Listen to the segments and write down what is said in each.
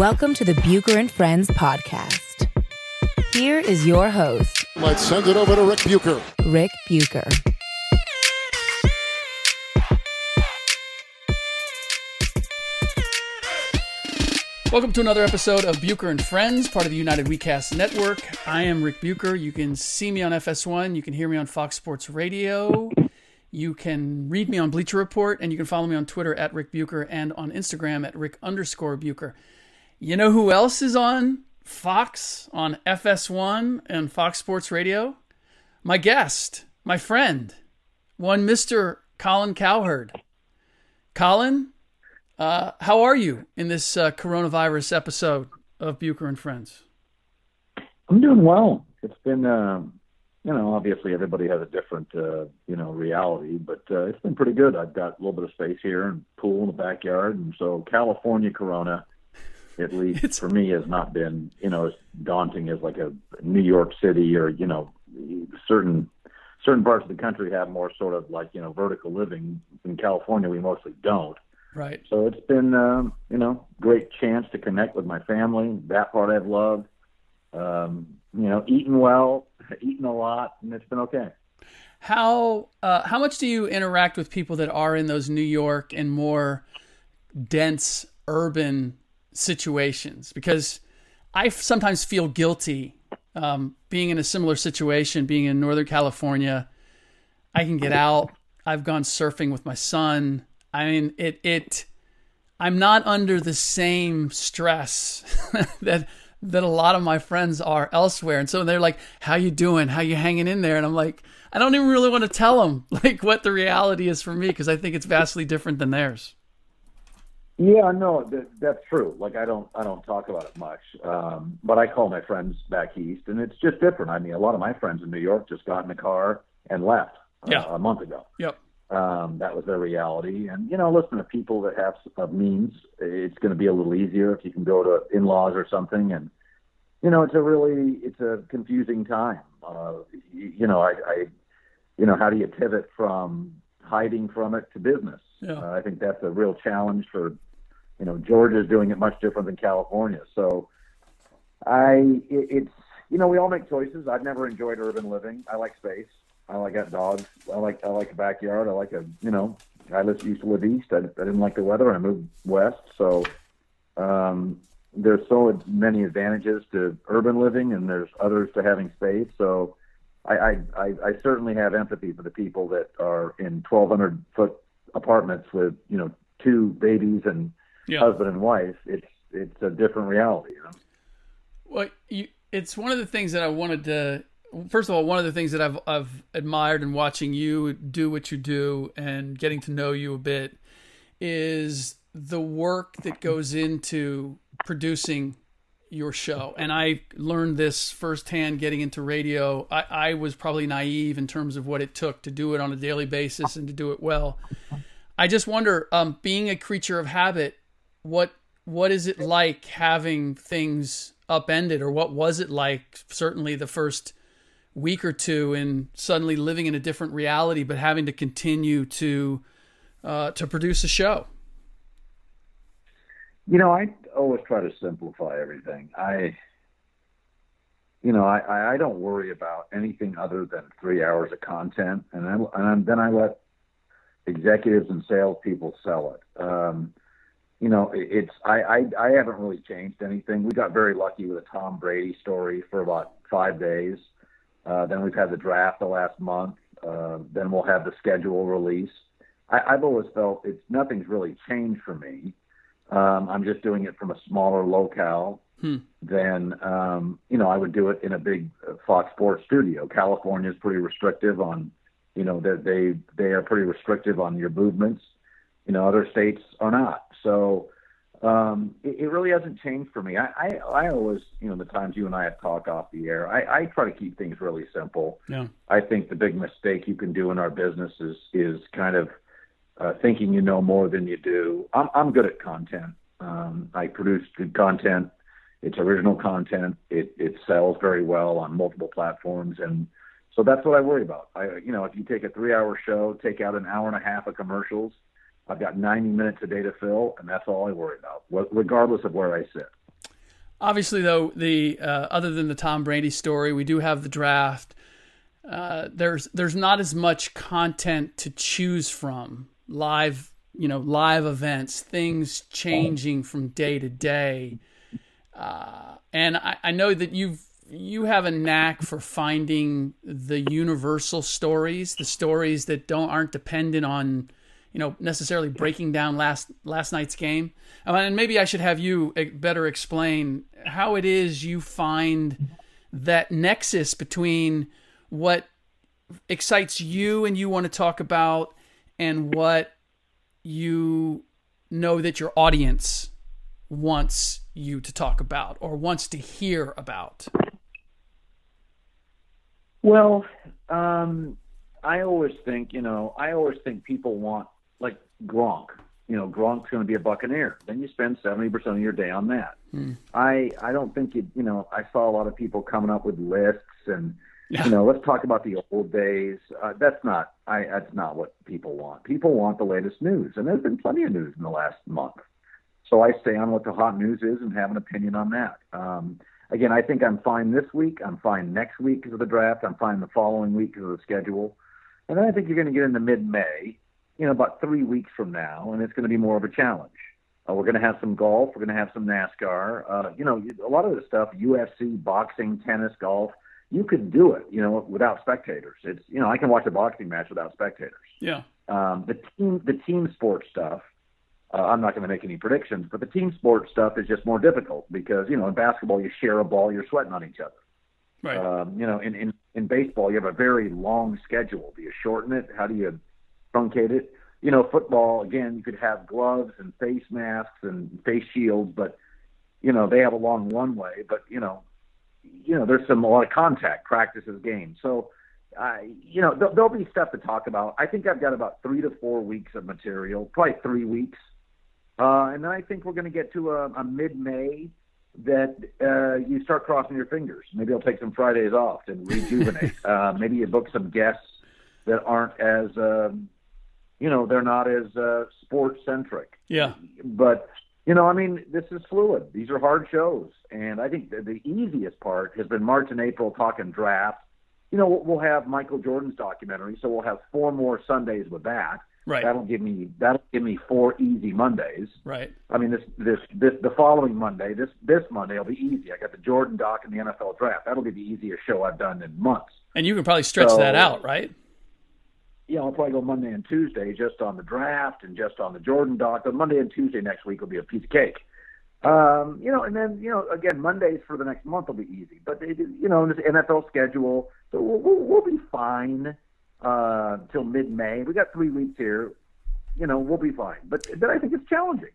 Welcome to the Bucher and Friends podcast. Here is your host, Let's send it over to Ric Bucher. Ric Bucher. Welcome to another episode of Bucher and Friends, part of the United WeCast Network. I am Ric Bucher. You can see me on FS1. You can hear me on Fox Sports Radio. You can read me on Bleacher Report, and you can follow me on Twitter at Ric Bucher and on Instagram at Ric underscore Bucher. You know who else is on Fox, on FS1 and Fox Sports Radio? My guest, my friend, one Mr. Colin Cowherd. Colin, uh, how are you in this uh, coronavirus episode of Bucher and Friends? I'm doing well. It's been, um, you know, obviously everybody has a different, uh, you know, reality, but uh, it's been pretty good. I've got a little bit of space here and pool in the backyard, and so California Corona, at least It's- for me, has not been, you know, as daunting as like a New York City or you know, certain certain parts of the country have more sort of like you know vertical living. In California, we mostly don't. Right. So it's been, um, you know, great chance to connect with my family. That part I've loved. Um, you know, eating well, eating a lot, and it's been okay. How uh, how much do you interact with people that are in those New York and more dense urban situations? Because I sometimes feel guilty um, being in a similar situation, being in Northern California. I can get out. I've gone surfing with my son. I mean, it it. I'm not under the same stress that that a lot of my friends are elsewhere, and so they're like, "How you doing? How you hanging in there?" And I'm like, I don't even really want to tell them like what the reality is for me because I think it's vastly different than theirs. Yeah, no, that, that's true. Like I don't, I don't talk about it much, um, but I call my friends back east, and it's just different. I mean, a lot of my friends in New York just got in the car and left uh, Yeah. a month ago. Yep. Um, that was their reality. And, you know, listen to people that have uh, means, it's going to be a little easier if you can go to in-laws or something. And, you know, it's a really, it's a confusing time. Uh, you, you know, I, I, you know, how do you pivot from hiding from it to business? Yeah. Uh, I think that's a real challenge for, you know, Georgia's doing it much different than California. So I, it, it's, you know, we all make choices. I've never enjoyed urban living. I like space. I like got dogs. I like I like a backyard. I like a you know. I lived, used to live east. I, I didn't like the weather. I moved west. So um, there's so many advantages to urban living, and there's others to having space. So I, I, I certainly have empathy for the people that are in 1,200 foot apartments with you know two babies and Yeah. husband and wife. It's it's a different reality. You know? Well, you, it's one of the things that I wanted to. First of all, one of the things that I've I've admired in watching you do what you do and getting to know you a bit is the work that goes into producing your show. And I learned this firsthand getting into radio. I, I was probably naive in terms of what it took to do it on a daily basis and to do it well. I just wonder, um, being a creature of habit, what what is it like having things upended, or what was it like? Certainly, the first week or two, and suddenly living in a different reality, but having to continue to uh, to produce a show. You know, I always try to simplify everything. I, you know, I, I don't worry about anything other than three hours of content, and I, and then I let executives and salespeople sell it. Um, you know, it's I, I I haven't really changed anything. We got very lucky with a Tom Brady story for about five days. Uh, then we've had the draft the last month. Uh, then we'll have the schedule release. I, I've always felt it's nothing's really changed for me. Um, I'm just doing it from a smaller locale Hmm. than um, you know I would do it in a big uh, Fox Sports studio. California is pretty restrictive on, you know, that they they are pretty restrictive on your movements. You know, other states are not. So um, it, it really hasn't changed for me. I, I I always, you know, the times you and I have talked off the air, I, I try to keep things really simple. Yeah. I think the big mistake you can do in our business is is kind of uh, thinking you know more than you do. I'm I'm good at content. Um, I produce good content. It's original content. It it sells very well on multiple platforms, and so that's what I worry about. I you know if you take a three hour show, take out an hour and a half of commercials, I've got 90 minutes a day to fill, and that's all I worry about, regardless of where I sit. Obviously, though, the uh, other than the Tom Brady story, we do have the draft. Uh, there's there's not as much content to choose from. Live, you know, live events, things changing from day to day. Uh, and I, I know that you've you have a knack for finding the universal stories, the stories that don't aren't dependent on, you know, necessarily breaking down last last night's game. Uh, And maybe I should have you eh, better explain how it is you find that nexus between what excites you and you want to talk about and what you know that your audience wants you to talk about or wants to hear about. Well, um, I always think, you know, I always think people want like Gronk. You know, Gronk's going to be a Buccaneer. Then you spend seventy percent of your day on that. I I don't think you you know I saw a lot of people coming up with lists and Yeah. you know let's talk about the old days. Uh, that's not I that's not what people want. People want the latest news, and there's been plenty of news in the last month. So I stay on what the hot news is and have an opinion on that. Um, again, I think I'm fine this week. I'm fine next week because of the draft. I'm fine the following week because of the schedule. And then I think you're going to get into mid-May, you know, about three weeks from now, and it's going to be more of a challenge. Uh, we're going to have some golf. We're going to have some NASCAR. Uh, you know, a lot of the stuff, UFC, boxing, tennis, golf, you could do it, you know, without spectators. It's, you know, I can watch a boxing match without spectators. Yeah. Um, the team, the team sports stuff. Uh, I'm not going to make any predictions, but the team sports stuff is just more difficult because you know in basketball you share a ball, you're sweating on each other. Right. Um, you know, in, in in baseball you have a very long schedule. Do you shorten it? How do you truncate it? You know, football again, you could have gloves and face masks and face shields, but you know they have a long one way. But you know, you know there's some a lot of contact, practices, games. So I, you know, there'll, there'll be stuff to talk about. I think I've got about three to four weeks of material, probably three weeks, uh, and then I think we're going to get to a, a mid-May that uh, you start crossing your fingers. Maybe I'll take some Fridays off and rejuvenate. uh, maybe you book some guests that aren't as, um, you know, they're not as uh, sports centric. Yeah. But you know, I mean, this is fluid. These are hard shows, and I think the, the easiest part has been March and April talking draft. You know, we'll, we'll have Michael Jordan's documentary, so we'll have four more Sundays with that. Right. That'll give me that'll give me four easy Mondays. Right. I mean, this this this the following Monday, this this Monday will be easy. I got the Jordan doc and the NFL draft. That'll be the easiest show I've done in months. And you can probably stretch So- that out, right? Yeah, I'll probably go Monday and Tuesday just on the draft and just on the Jordan doc. But Monday and Tuesday next week will be a piece of cake. Um, you know, and then you know, again, Mondays for the next month will be easy. But they, you know, this NFL schedule, so we'll, we'll, we'll be fine uh, till mid-May. We got three weeks here. You know, we'll be fine. But then I think it's challenging.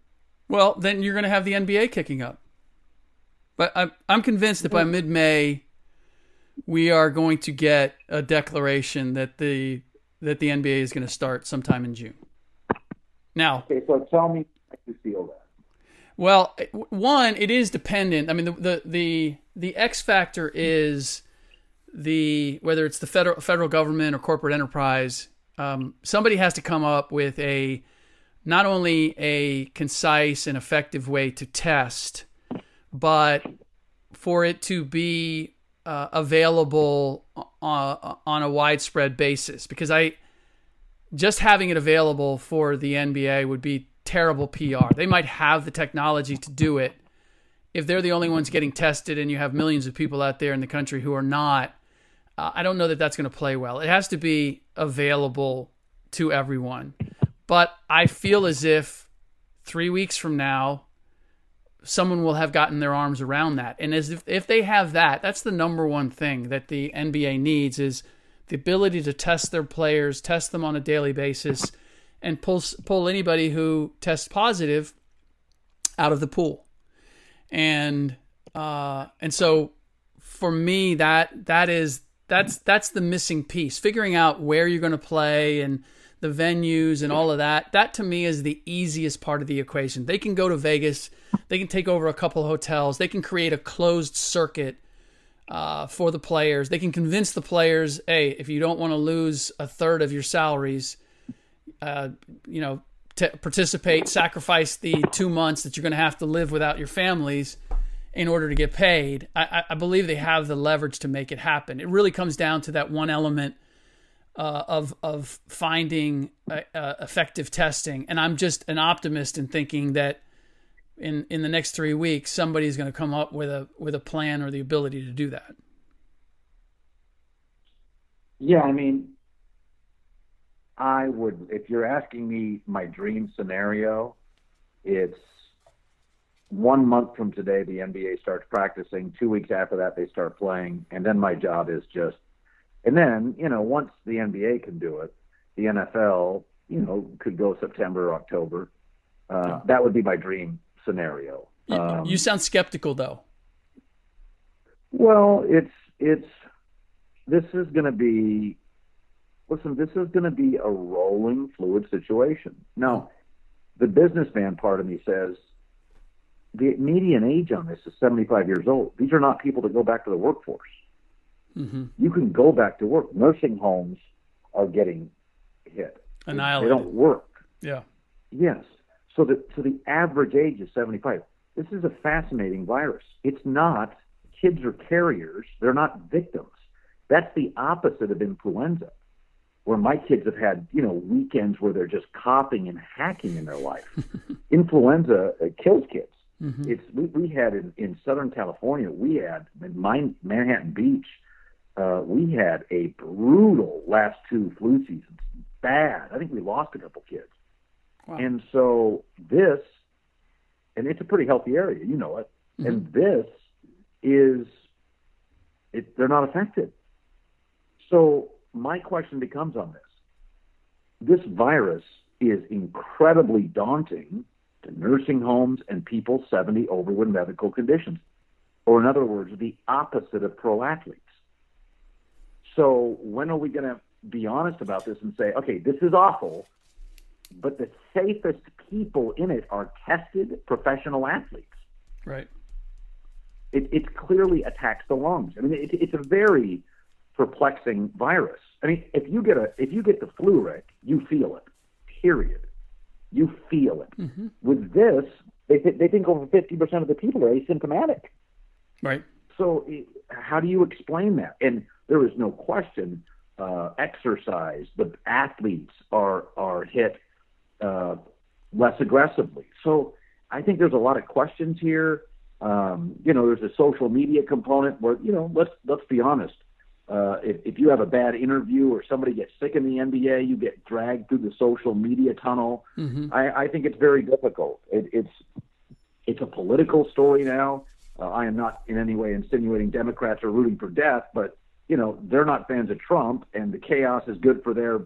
Well, then you're going to have the NBA kicking up. But I'm, I'm convinced that by mid May, we are going to get a declaration that the that the NBA is going to start sometime in June. Now, Okay, so tell me how you feel that. Well, one, it is dependent. I mean, the the the, the X factor is the whether it's the federal federal government or corporate enterprise. Um, somebody has to come up with a not only a concise and effective way to test, but for it to be uh, available on, on a widespread basis. Because I just having it available for the NBA would be terrible PR. They might have the technology to do it. If they're the only ones getting tested and you have millions of people out there in the country who are not, uh, I don't know that that's going to play well. It has to be available to everyone. But I feel as if three weeks from now, someone will have gotten their arms around that. And as if, if they have that, that's the number one thing that the NBA needs is the ability to test their players, test them on a daily basis, and pull pull anybody who tests positive out of the pool. And uh, and so for me, that that is that's that's the missing piece. Figuring out where you're going to play and the venues and all of that. That to me is the easiest part of the equation. They can go to Vegas, they can take over a couple of hotels, they can create a closed circuit uh, for the players. They can convince the players, hey, if you don't want to lose a third of your salaries, uh, you know, to participate, sacrifice the two months that you're going to have to live without your families in order to get paid. I, I believe they have the leverage to make it happen. It really comes down to that one element uh, of of finding uh, uh, effective testing, and I'm just an optimist in thinking that in in the next three weeks somebody's going to come up with a with a plan or the ability to do that. Yeah, I mean, I would if you're asking me my dream scenario, it's one month from today the NBA starts practicing. Two weeks after that they start playing, and then my job is just and then, you know, once the NBA can do it, the NFL, you know, could go September, October. Uh, that would be my dream scenario. Um, you sound skeptical, though. Well, it's it's this is going to be listen. This is going to be a rolling, fluid situation. Now, the businessman part of me says the median age on this is 75 years old. These are not people to go back to the workforce. Mm-hmm. You can go back to work. Nursing homes are getting hit. Annihilated. They don't work. Yeah. Yes. So the so the average age is 75. This is a fascinating virus. It's not kids are carriers. They're not victims. That's the opposite of influenza, where my kids have had you know weekends where they're just coughing and hacking in their life. influenza uh, kills kids. Mm-hmm. It's we, we had in, in Southern California. We had in Manhattan Beach uh, we had a brutal last two flu seasons. Bad. I think we lost a couple kids. Wow. And so this, and it's a pretty healthy area, you know it. Mm-hmm. And this is, it, they're not affected. So my question becomes on this: this virus is incredibly daunting to nursing homes and people 70 over with medical conditions, or in other words, the opposite of pro athletes. So when are we going to be honest about this and say, okay, this is awful, but the safest people in it are tested professional athletes. Right. It, it clearly attacks the lungs. I mean, it, it's a very perplexing virus. I mean, if you get a if you get the flu, Ric, you feel it. Period. You feel it. Mm-hmm. With this, they th- they think over fifty percent of the people are asymptomatic. Right. So, how do you explain that? And there is no question uh, exercise, the athletes are are hit uh, less aggressively. So I think there's a lot of questions here. Um, you know, there's a social media component where you know let's let's be honest. Uh, if, if you have a bad interview or somebody gets sick in the NBA, you get dragged through the social media tunnel. Mm-hmm. I, I think it's very difficult. It, it's it's a political story now. Uh, I am not in any way insinuating Democrats are rooting for death, but you know they're not fans of Trump, and the chaos is good for their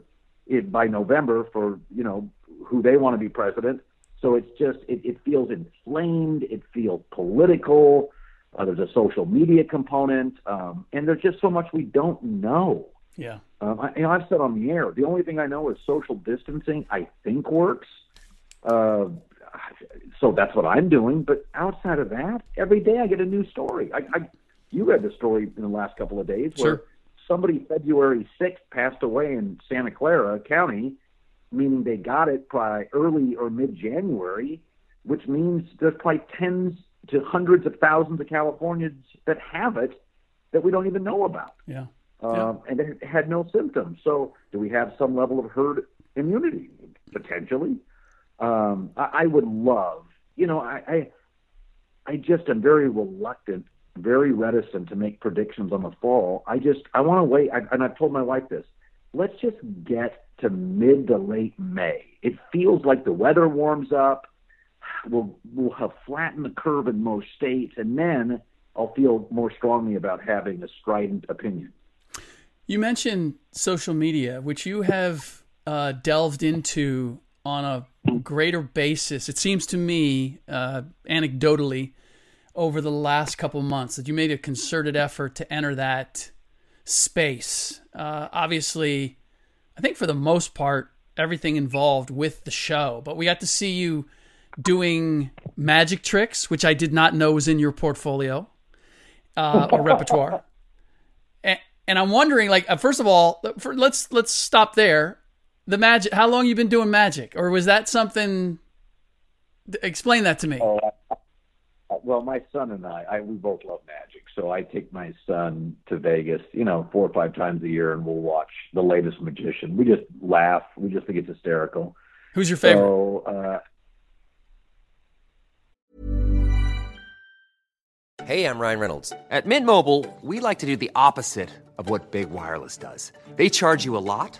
it, by November for you know who they want to be president. So it's just it, it feels inflamed. It feels political. Uh, there's a social media component, um, and there's just so much we don't know. Yeah. Um, I, you know, I've said on the air, the only thing I know is social distancing. I think works. Uh, so that's what I'm doing. But outside of that, every day I get a new story. I, I you read the story in the last couple of days where sure. somebody February 6th passed away in Santa Clara County, meaning they got it by early or mid January, which means there's probably tens to hundreds of thousands of Californians that have it that we don't even know about. Yeah. Um, yeah. And it had no symptoms. So, do we have some level of herd immunity? Potentially. Um, I, I would love, you know, I, I, I just am very reluctant, very reticent to make predictions on the fall. I just, I want to wait. I, and I've told my wife this. Let's just get to mid to late May. It feels like the weather warms up. We'll we'll have flattened the curve in most states, and then I'll feel more strongly about having a strident opinion. You mentioned social media, which you have uh, delved into on a greater basis. It seems to me, uh, anecdotally, over the last couple months, that you made a concerted effort to enter that space. Uh, obviously, I think for the most part, everything involved with the show, but we got to see you doing magic tricks, which I did not know was in your portfolio uh, or repertoire. And, and, I'm wondering, like, uh, first of all, for, let's let's stop there. The magic. How long you been doing magic, or was that something? Explain that to me. Oh, well, my son and I, I, we both love magic. So I take my son to Vegas, you know, four or five times a year, and we'll watch the latest magician. We just laugh. We just think it's hysterical. Who's your favorite? So, uh, Hey, I'm Ryan Reynolds. At Mint Mobile, we like to do the opposite of what Big Wireless does. They charge you a lot,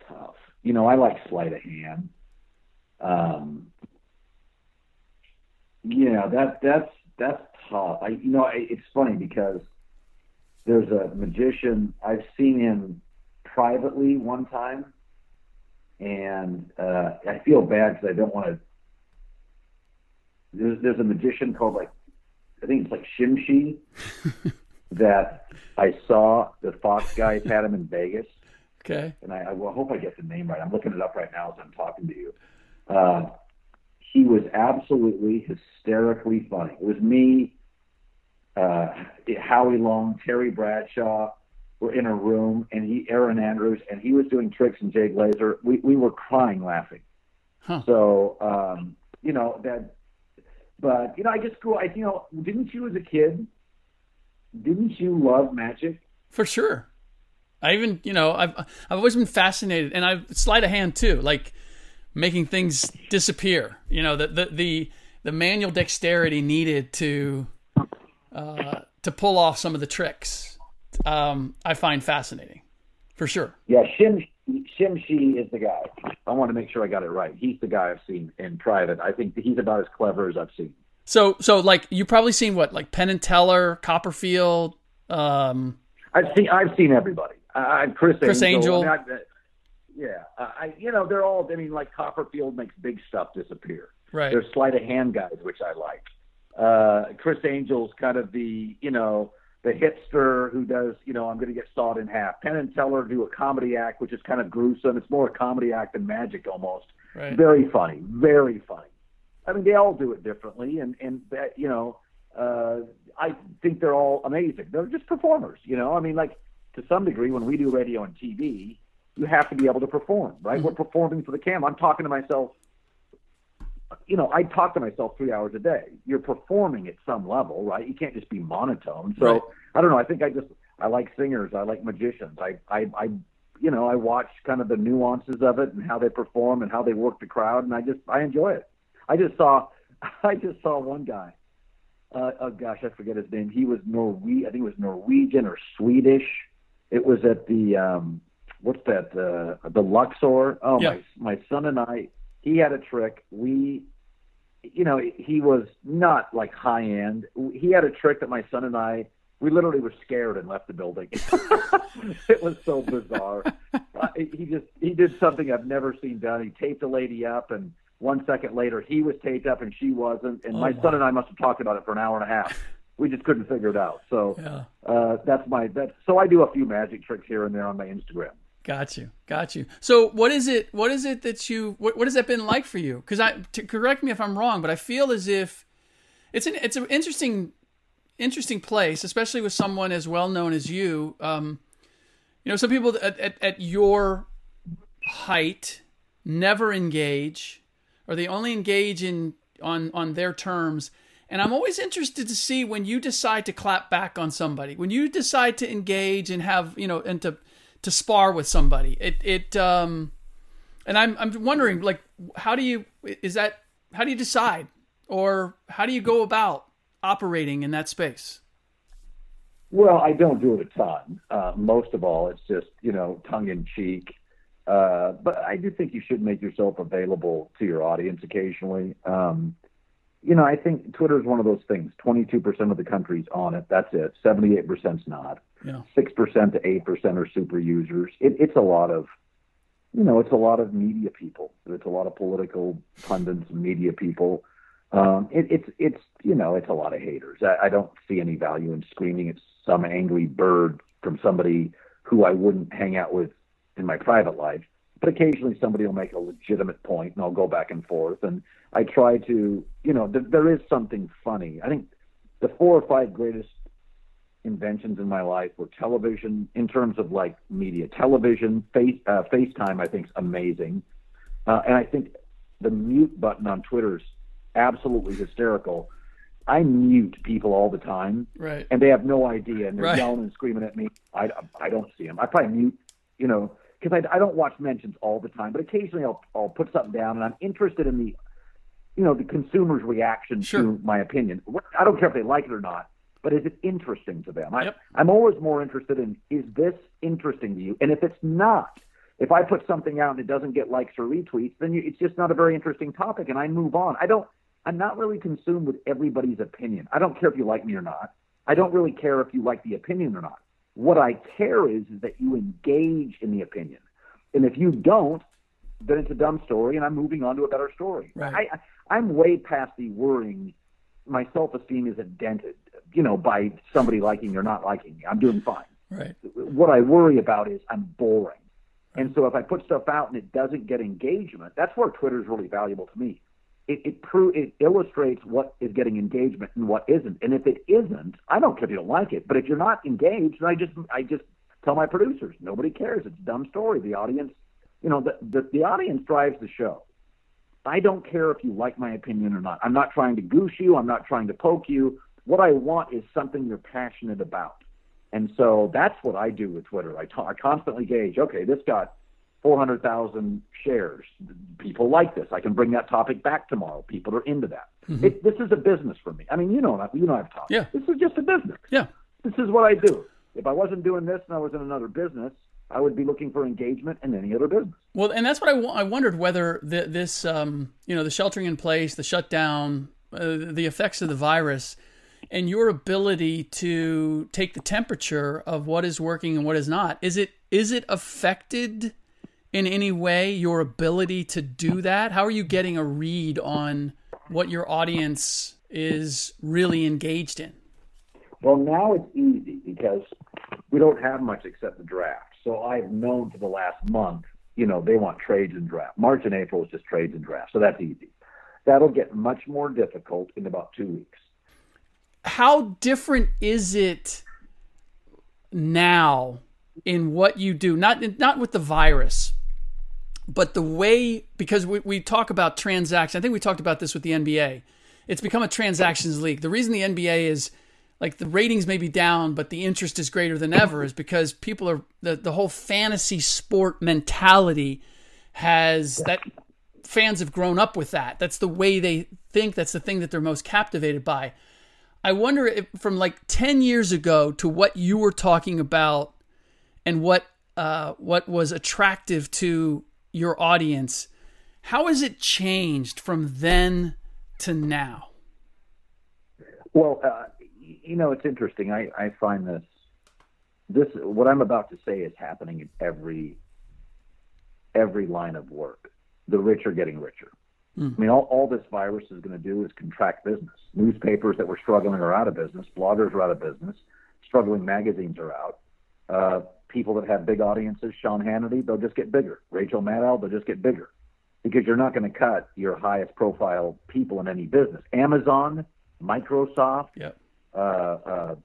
You know, I like sleight of hand. Um, yeah, that that's that's tough. I you know I, it's funny because there's a magician I've seen him privately one time, and uh, I feel bad because I don't want to. There's there's a magician called like I think it's like Shimshi that I saw the Fox guys had him in Vegas. Okay. And I, I, well, hope I get the name right. I'm looking it up right now as I'm talking to you. Uh, he was absolutely hysterically funny. It was me, uh, Howie Long, Terry Bradshaw were in a room, and he, Erin Andrews, and he was doing tricks, and Jay Glazer. We we were crying laughing. Huh. So um, you know that, but you know I just grew. I you know didn't you as a kid? Didn't you love magic? For sure. I even, you know, I've I've always been fascinated, and I've sleight of hand too, like making things disappear. You know, the the the, the manual dexterity needed to uh, to pull off some of the tricks. Um, I find fascinating, for sure. Yeah, Shim Shimshi is the guy. I want to make sure I got it right. He's the guy I've seen in private. I think he's about as clever as I've seen. So, so like you probably seen what, like Penn and Teller, Copperfield. Um, I've seen I've seen everybody. Uh, Criss, Criss Angel. Angel. I mean, I, yeah, I you know they're all. I mean, like Copperfield makes big stuff disappear. Right. There's sleight of hand guys, which I like. Uh, Criss Angel's kind of the you know the hipster who does you know I'm going to get sawed in half. Penn and Teller do a comedy act, which is kind of gruesome. It's more a comedy act than magic almost. Right. Very funny, very funny. I mean, they all do it differently, and and that you know, uh, I think they're all amazing. They're just performers, you know. I mean, like to some degree, when we do radio and TV, you have to be able to perform, right? Mm-hmm. We're performing for the camera. I'm talking to myself. You know, I talk to myself three hours a day. You're performing at some level, right? You can't just be monotone. So Right. I don't know. I think I just I like singers. I like magicians. I I, I you know I watch kind of the nuances of it and how they perform and how they work the crowd, and I just I enjoy it. I just saw I just saw one guy. Uh, oh gosh, I forget his name. He was Norwe I think it was Norwegian or Swedish. It was at the um what's that uh the Luxor. Oh Yeah. my my son and I he had a trick. We you know, he was not like high end. He had a trick that my son and I we literally were scared and left the building. it was so bizarre. Uh, he just he did something I've never seen done. He taped a lady up and one second later he was taped up and she wasn't and Oh, my my. son and I must have talked about it for an hour and a half. We just couldn't figure it out. So Yeah. uh, that's my that's so I do a few magic tricks here and there on my Instagram. Got you, got you. So, what is it? What is it that you? What, what has that been like for you? Because I, to correct me if I'm wrong, but I feel as if it's an it's an interesting, interesting place, especially with someone as well known as you. Um, you know, some people at, at, at your height never engage, or they only engage in on on their terms. And I'm always interested to see when you decide to clap back on somebody, when you decide to engage and have you know and to to spar with somebody. It it um, and I'm I'm wondering like how do you is that how do you decide or how do you go about operating in that space? Well, I don't do it a ton. Uh, most of all, it's just you know tongue in cheek. Uh, but I do think you should make yourself available to your audience occasionally. Um, you know, I think Twitter is one of those things. Twenty-two percent of the country's on it. That's it. Seventy-eight percent's not. Six percent to eight percent are super users. It, it's a lot of, you know, it's a lot of media people. It's a lot of political pundits, media people. Um, it, it's it's you know, it's a lot of haters. I, I don't see any value in screaming at some angry bird from somebody who I wouldn't hang out with in my private life. But occasionally somebody will make a legitimate point, and I'll go back and forth. And I try to, you know, th- there is something funny. I think the four or five greatest inventions in my life were television in terms of like media television face uh, facetime i think is amazing uh, and i think the mute button on twitter is absolutely hysterical i mute people all the time Right. and they have no idea and they're Right. yelling and screaming at me i, I don't see them i probably mute you know because I, I don't watch mentions all the time but occasionally I'll, I'll put something down and i'm interested in the you know the consumer's reaction Sure. to my opinion. I don't care if they like it or not but is it interesting to them? I, Yep. i'm always more interested in is this interesting to you? And if it's not if i put something out and it doesn't get likes or retweets then you, it's just not a very interesting topic and i move on. I don't i'm not really consumed with everybody's opinion. I don't care if you like me or not. I don't really care if you like the opinion or not what i care is, is that you engage in the opinion and if you don't then it's a dumb story and i'm moving on to a better story Right. I, i'm way past the worrying my self-esteem isn't dented you know by somebody liking or not liking me i'm doing fine Right. what I worry about is I'm boring. And so if I put stuff out and it doesn't get engagement, that's where Twitter is really valuable to me. It it, pro- it illustrates what is getting engagement and what isn't. And if it isn't, I don't care if you don't like it. But if you're not engaged, then I just I just tell my producers nobody cares. It's a dumb story. The audience, you know, the the, the audience drives the show. I don't care if you like my opinion or not. I'm not trying to goose you. I'm not trying to poke you. What I want is something you're passionate about. And so that's what I do with Twitter. I, ta- I constantly gauge, okay, this got 400,000 shares. People like this. I can bring that topic back tomorrow. People are into that. It, this is a business for me. I mean, you know, you know, I've talked. Yeah. This is just a business. Yeah. This is what I do. If I wasn't doing this and I was in another business, I would be looking for engagement in any other business. Well, and that's what I, I wondered whether the, this, um, you know, the sheltering in place, the shutdown, uh, the effects of the virus, and your ability to take the temperature of what is working and what is not. Is it is it affected in any way your ability to do that? How are you getting a read on what your audience is really engaged in? Well, now it's easy because we don't have much except the draft. So I've known for the last month, you know, they want trades and draft. March and April is just trades and draft. So that's easy. That'll get much more difficult in about two weeks. how different is it now in what you do not not with the virus but the way because we, we talk about transactions i think we talked about this with the nba it's become a transactions league. The reason the nba is like the ratings may be down but the interest is greater than ever is because people are the, the whole fantasy sport mentality has that fans have grown up with that. That's the way they think. That's the thing that they're most captivated by. I wonder if from like 10 years ago to what you were talking about and what uh, what was attractive to your audience, how has it changed from then to now? Well, uh, you know, it's interesting. I, I find this, this, what I'm about to say is happening in every, every line of work. The rich are getting richer. I mean, all, all this virus is going to do is contract business. Newspapers that were struggling are out of business. Bloggers are out of business. Struggling magazines are out. Uh, people that have big audiences, Sean Hannity, they'll just get bigger. Rachel Maddow, they'll just get bigger because you're not going to cut your highest profile people in any business. Amazon, Microsoft, Yep. uh, uh,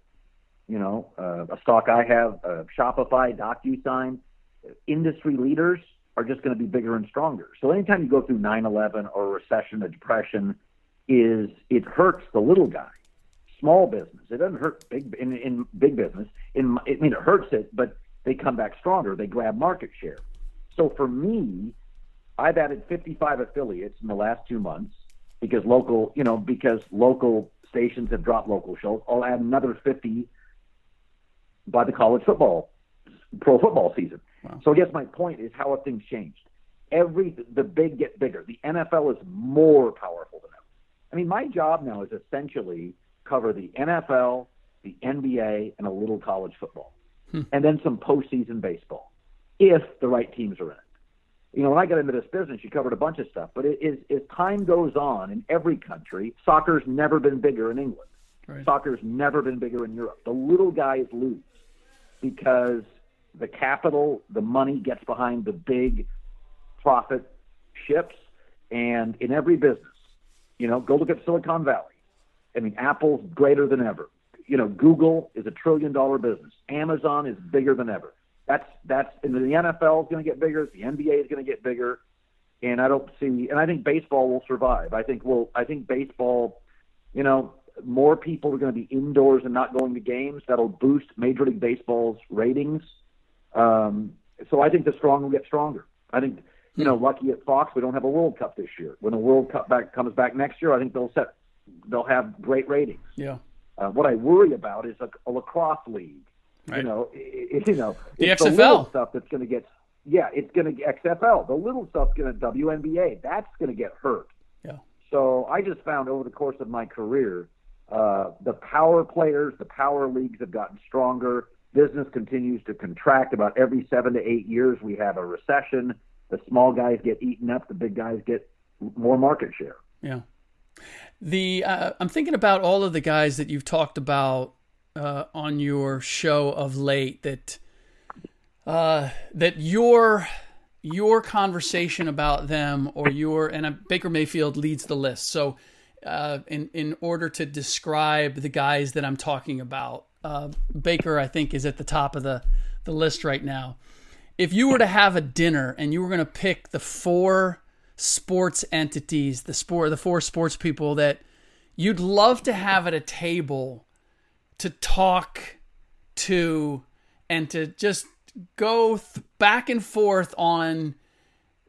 you know, uh, a stock I have, uh, Shopify, DocuSign, industry leaders are just going to be bigger and stronger. So anytime you go through 9/11 or a recession, a depression, is it hurts the little guy, small business. It doesn't hurt big in, in big business. In I mean, it hurts it, but they come back stronger. They grab market share. So for me, I've added 55 affiliates in the last two months because local, you know, because local stations have dropped local shows. I'll add another 50 by the college football, pro football season. So I guess my point is how have things changed? Every the big get bigger. The NFL is more powerful than ever. I mean, my job now is essentially cover the NFL, the NBA, and a little college football, Hmm. and then some postseason baseball, if the right teams are in it you know, when I got into this business, you covered a bunch of stuff. But it, as, as time goes on in every country, soccer's never been bigger in England. Right. Soccer's never been bigger in Europe. The little guys lose because the capital, the money gets behind the big profit ships. And in every business, you know, go look at Silicon Valley. I mean, Apple's greater than ever. You know, Google is a trillion dollar business. Amazon is bigger than ever. That's that's and the NFL is going to get bigger. The NBA is going to get bigger, and I don't see. And I think baseball will survive. I think will. I think baseball. You know, more people are going to be indoors and not going to games. That'll boost Major League Baseball's ratings. Um, so I think the strong will get stronger. I think you know, lucky at Fox, we don't have a World Cup this year. When the World Cup back comes back next year, I think they'll set they'll have great ratings. Yeah. Uh, what I worry about is a, a lacrosse league. Right. You know, i i you know, The it's XFL. little stuff that's going to get. Yeah, it's going to get XFL. The little stuff's going to WNBA. That's going to get hurt. Yeah. So I just found over the course of my career, uh, the power players, the power leagues have gotten stronger. Business continues to contract. About every seven to eight years, we have a recession. The small guys get eaten up. The big guys get more market share. Yeah. The uh, I'm thinking about all of the guys that you've talked about uh, on your show of late that uh, that your your conversation about them or your and uh, Baker Mayfield leads the list. So uh, in in order to describe the guys that I'm talking about, uh, Baker I think is at the top of the the list right now. If you were to have a dinner and you were going to pick the four sports entities, the sport, the four sports people that you'd love to have at a table to talk to and to just go th- back and forth on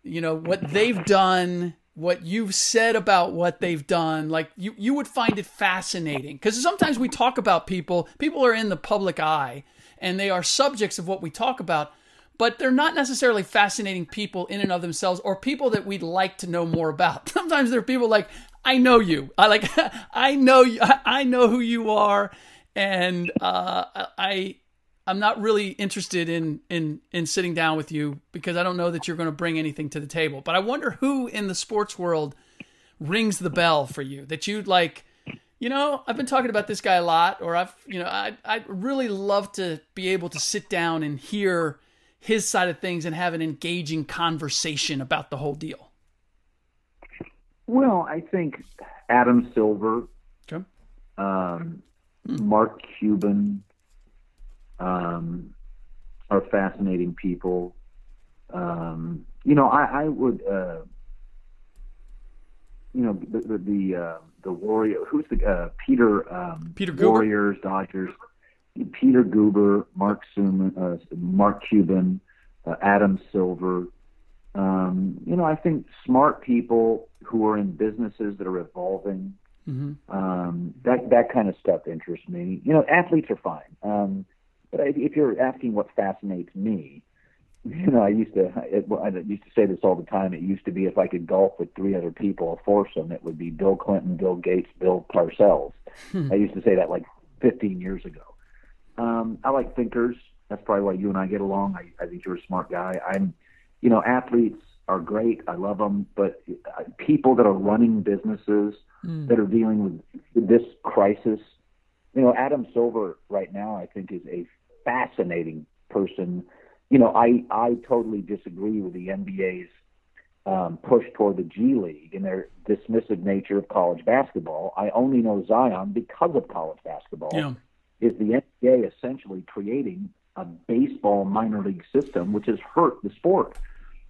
you know what they've done what you've said about what they've done. Like you you would find it fascinating. Because sometimes we talk about people people are in the public eye and they are subjects of what we talk about but they're not necessarily fascinating people in and of themselves or people that we'd like to know more about. Sometimes there are people like i know you. I like i know you I- know who you are and uh, i i'm not really interested in in in sitting down with you because i don't know that you're going to bring anything to the table. But i wonder who in the sports world rings the bell for you that you'd like you know i've been talking about this guy a lot or i've you know i i'd really love to be able to sit down and hear his side of things and have an engaging conversation about the whole deal Well, I think Adam Silver, okay um, Mark Cuban um, are fascinating people. Um, you know, I, I would, uh, you know, the the the, uh, the Warrior. Who's the uh, Peter? Um, Peter Guber? Warriors, Dodgers. Peter Guber, Mark Suman, uh, Mark Cuban, uh, Adam Silver. Um, you know, I think smart people who are in businesses that are evolving. Um, that that kind of stuff interests me. You know, athletes are fine. Um, but I, if you're asking what fascinates me, you know, I used to I used to say this all the time. It used to be if I could golf with three other people, a foursome, it would be Bill Clinton, Bill Gates, Bill Parcells. I used to say that like 15 years ago. Um, I like thinkers. That's probably why you and I get along. I, I think you're a smart guy. I'm, you know, athletes are great. I love them, but uh, people that are running businesses that are dealing with, with this crisis, you know, Adam Silver right now, I think is a fascinating person. You know, I I totally disagree with the NBA's um, push toward the G League and their dismissive nature of college basketball. I only know Zion because of college basketball. Yeah. Is the NBA essentially creating a baseball minor league system, which has hurt the sport?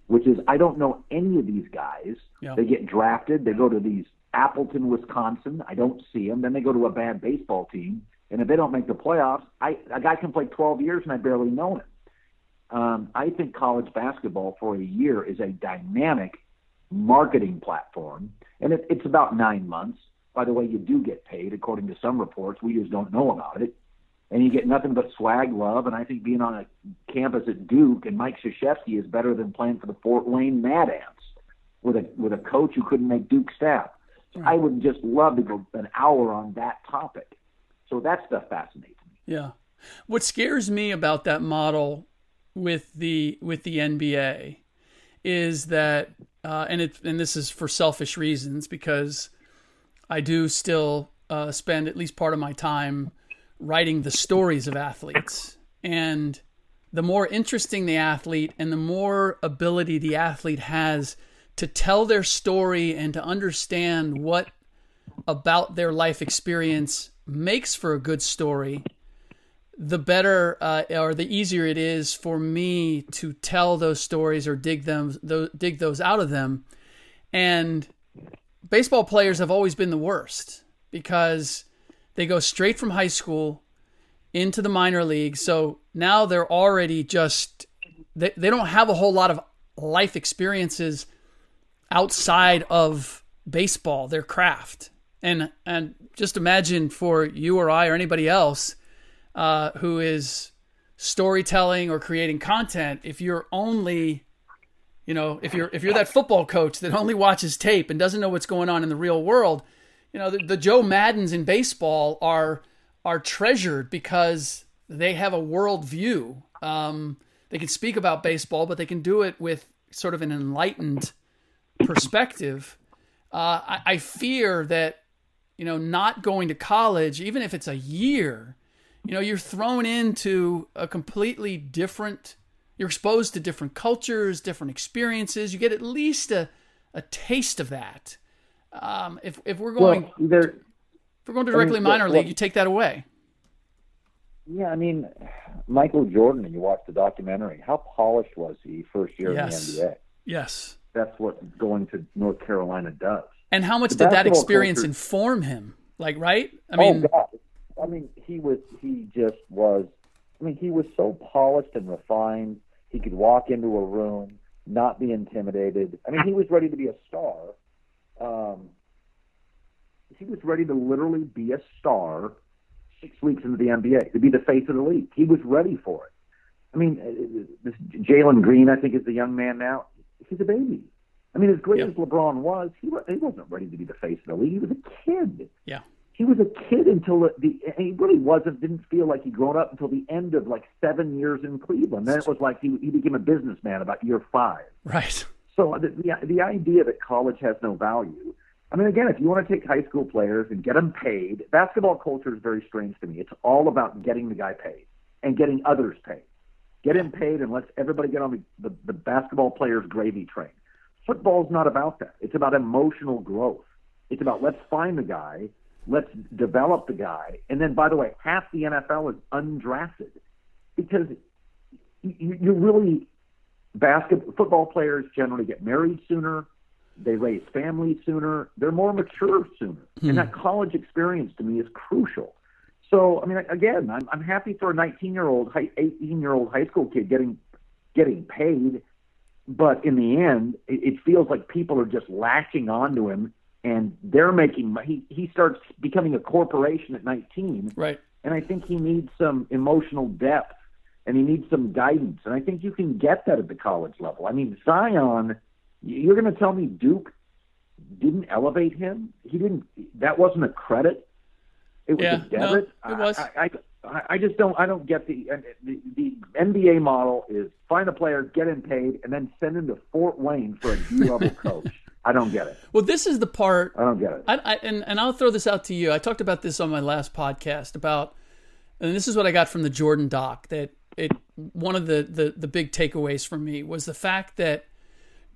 Which is, I don't know any of these guys. Yeah. They get drafted, they go to these Appleton, Wisconsin. I don't see them. Then they go to a bad baseball team, and if they don't make the playoffs, I a guy can play 12 years and I barely know him. Um, I think college basketball for a year is a dynamic marketing platform, and it, it's about nine months. By the way, you do get paid according to some reports. We just don't know about it, and you get nothing but swag love. And I think being on a campus at Duke and Mike Krzyzewski is better than playing for the Fort Wayne Mad Ants with a with a coach who couldn't make Duke staff. So I would just love to go an hour on that topic. So that stuff fascinates me. Yeah. What scares me about that model with the with the NBA is that uh, and it and this is for selfish reasons because I do still uh, spend at least part of my time writing the stories of athletes. And the more interesting the athlete and the more ability the athlete has to tell their story and to understand what about their life experience makes for a good story the better uh, or the easier it is for me to tell those stories or dig them those, dig those out of them. And baseball players have always been the worst because they go straight from high school into the minor league. so now they're already just they, they don't have a whole lot of life experiences outside of baseball their craft and and just imagine for you or I or anybody else uh, who is storytelling or creating content if you're only you know if you're if you're that football coach that only watches tape and doesn't know what's going on in the real world you know the, the Joe Maddons in baseball are are treasured because they have a world view um, they can speak about baseball but they can do it with sort of an enlightened perspective. Uh, I, I fear that you know not going to college even if it's a year you know you're thrown into a completely different you're exposed to different cultures different experiences you get at least a, a taste of that um, if, if we're going well, if we're going to directly I mean, minor well, league you take that away Yeah, I mean, Michael Jordan. And you watch the documentary. How polished was he first year Yes. in the NBA? yes That's what going to North Carolina does. and how much The did that experience culture- inform him like right i mean oh God, I mean, he was. He just was. I mean, he was so polished and refined. He could walk into a room, not be intimidated. I mean, he was ready to be a star. Um, he was ready to literally be a star six weeks into the NBA, to be the face of the league. He was ready for it. I mean, uh, this Jalen Green, I think, is the young man now. He's a baby. I mean, as great Yep. as LeBron was, he, he wasn't ready to be the face of the league. He was a kid yeah he was a kid until the, he really wasn't didn't feel like he'd grown up until the end of like seven years in Cleveland. Then it was like he he became a businessman about year five. right So the the, the idea that college has no value. I mean, again, if you want to take high school players and get them paid, basketball culture is very strange to me. It's all about getting the guy paid and getting others paid. Get him paid and let's everybody get on the, the, the basketball player's gravy train. Football's not about that. It's about emotional growth. It's about let's find the guy, let's develop the guy, and then by the way, half the NFL is undrafted because you, you really basketball football players generally get married sooner, they raise families sooner, they're more mature sooner, and hmm. that college experience to me is crucial. So I mean, again, I'm I'm happy for a 19 year old, 18 year old high school kid getting getting paid, but in the end, it, it feels like people are just latching onto him, and they're making he he starts becoming a corporation at 19, right and I think he needs some emotional depth and he needs some guidance. And I think you can get that at the college level. I mean, Zion, you're going to tell me Duke didn't elevate him? He didn't. That wasn't a credit. It was Yeah, a no, debit. it was. I, I, I, I just don't. I don't get the, the the NBA model is find a player, get him paid, and then send him to Fort Wayne for a D level coach. I don't get it. well this is the part I don't get it. I, I, and, and I'll throw this out to you. I talked about this on my last podcast about, and this is what I got from the Jordan doc that it one of the, the the big takeaways for me was the fact that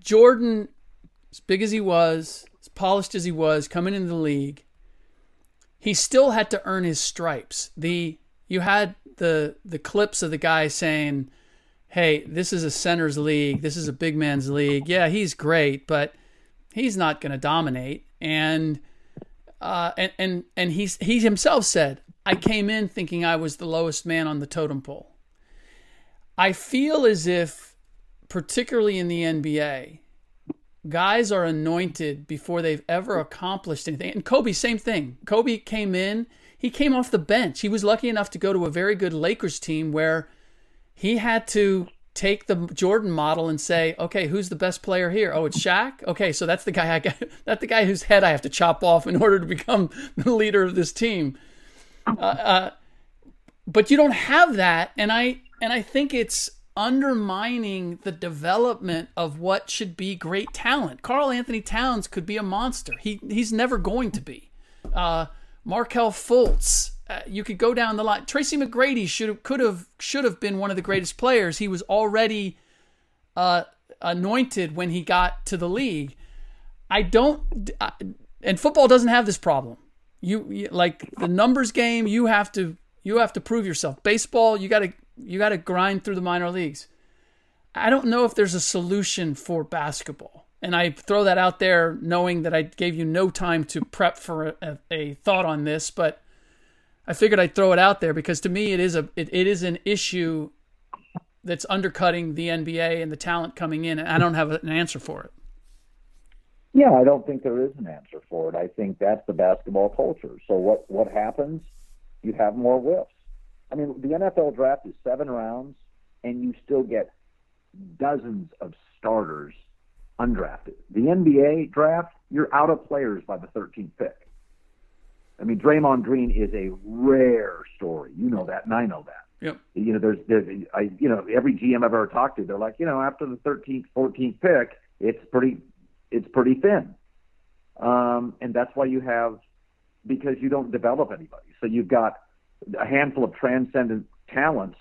Jordan, as big as he was, as polished as he was, coming into the league, he still had to earn his stripes. The you had the the clips of the guy saying, "Hey, this is a centers league. This is a big man's league. Yeah, he's great, but he's not going to dominate." And uh, and and and he he himself said, "I came in thinking I was the lowest man on the totem pole." I feel as if, particularly in the NBA, guys are anointed before they've ever accomplished anything. And Kobe, same thing. Kobe came in, he came off the bench. He was lucky enough to go to a very good Lakers team where he had to take the Jordan model and say, okay, who's the best player here? Oh, it's Shaq. Okay, so that's the guy I got. That's the guy whose head I have to chop off in order to become the leader of this team. Uh, uh, but you don't have that, and I and I think it's undermining the development of what should be great talent. Karl-Anthony Towns could be a monster. He he's never going to be. Uh, Markelle Fultz. Uh, you could go down the line. Tracy McGrady should have, could have should have been one of the greatest players. He was already uh, anointed when he got to the league. I don't, and football doesn't have this problem. You, you like the numbers game. You have to you have to prove yourself. Baseball, you got to you got to grind through the minor leagues. I don't know if there's a solution for basketball. And I throw that out there knowing that I gave you no time to prep for a, a thought on this, but I figured I'd throw it out there because to me it is a it, it is an issue that's undercutting the NBA and the talent coming in, and I don't have an answer for it. Yeah, I don't think there is an answer for it. I think that's the basketball culture. So what what happens? You have more whiffs. I mean, the NFL draft is seven rounds, and you still get dozens of starters undrafted. The NBA draft, you're out of players by the 13th pick. I mean, Draymond Green is a rare story. You know that, and I know that. Yep. You know, there's, there's, I, you know, every GM I've ever talked to, they're like, you know, after the 13th, 14th pick, it's pretty, it's pretty thin. Um, and that's why you have, because you don't develop anybody. So you've got a handful of transcendent talents,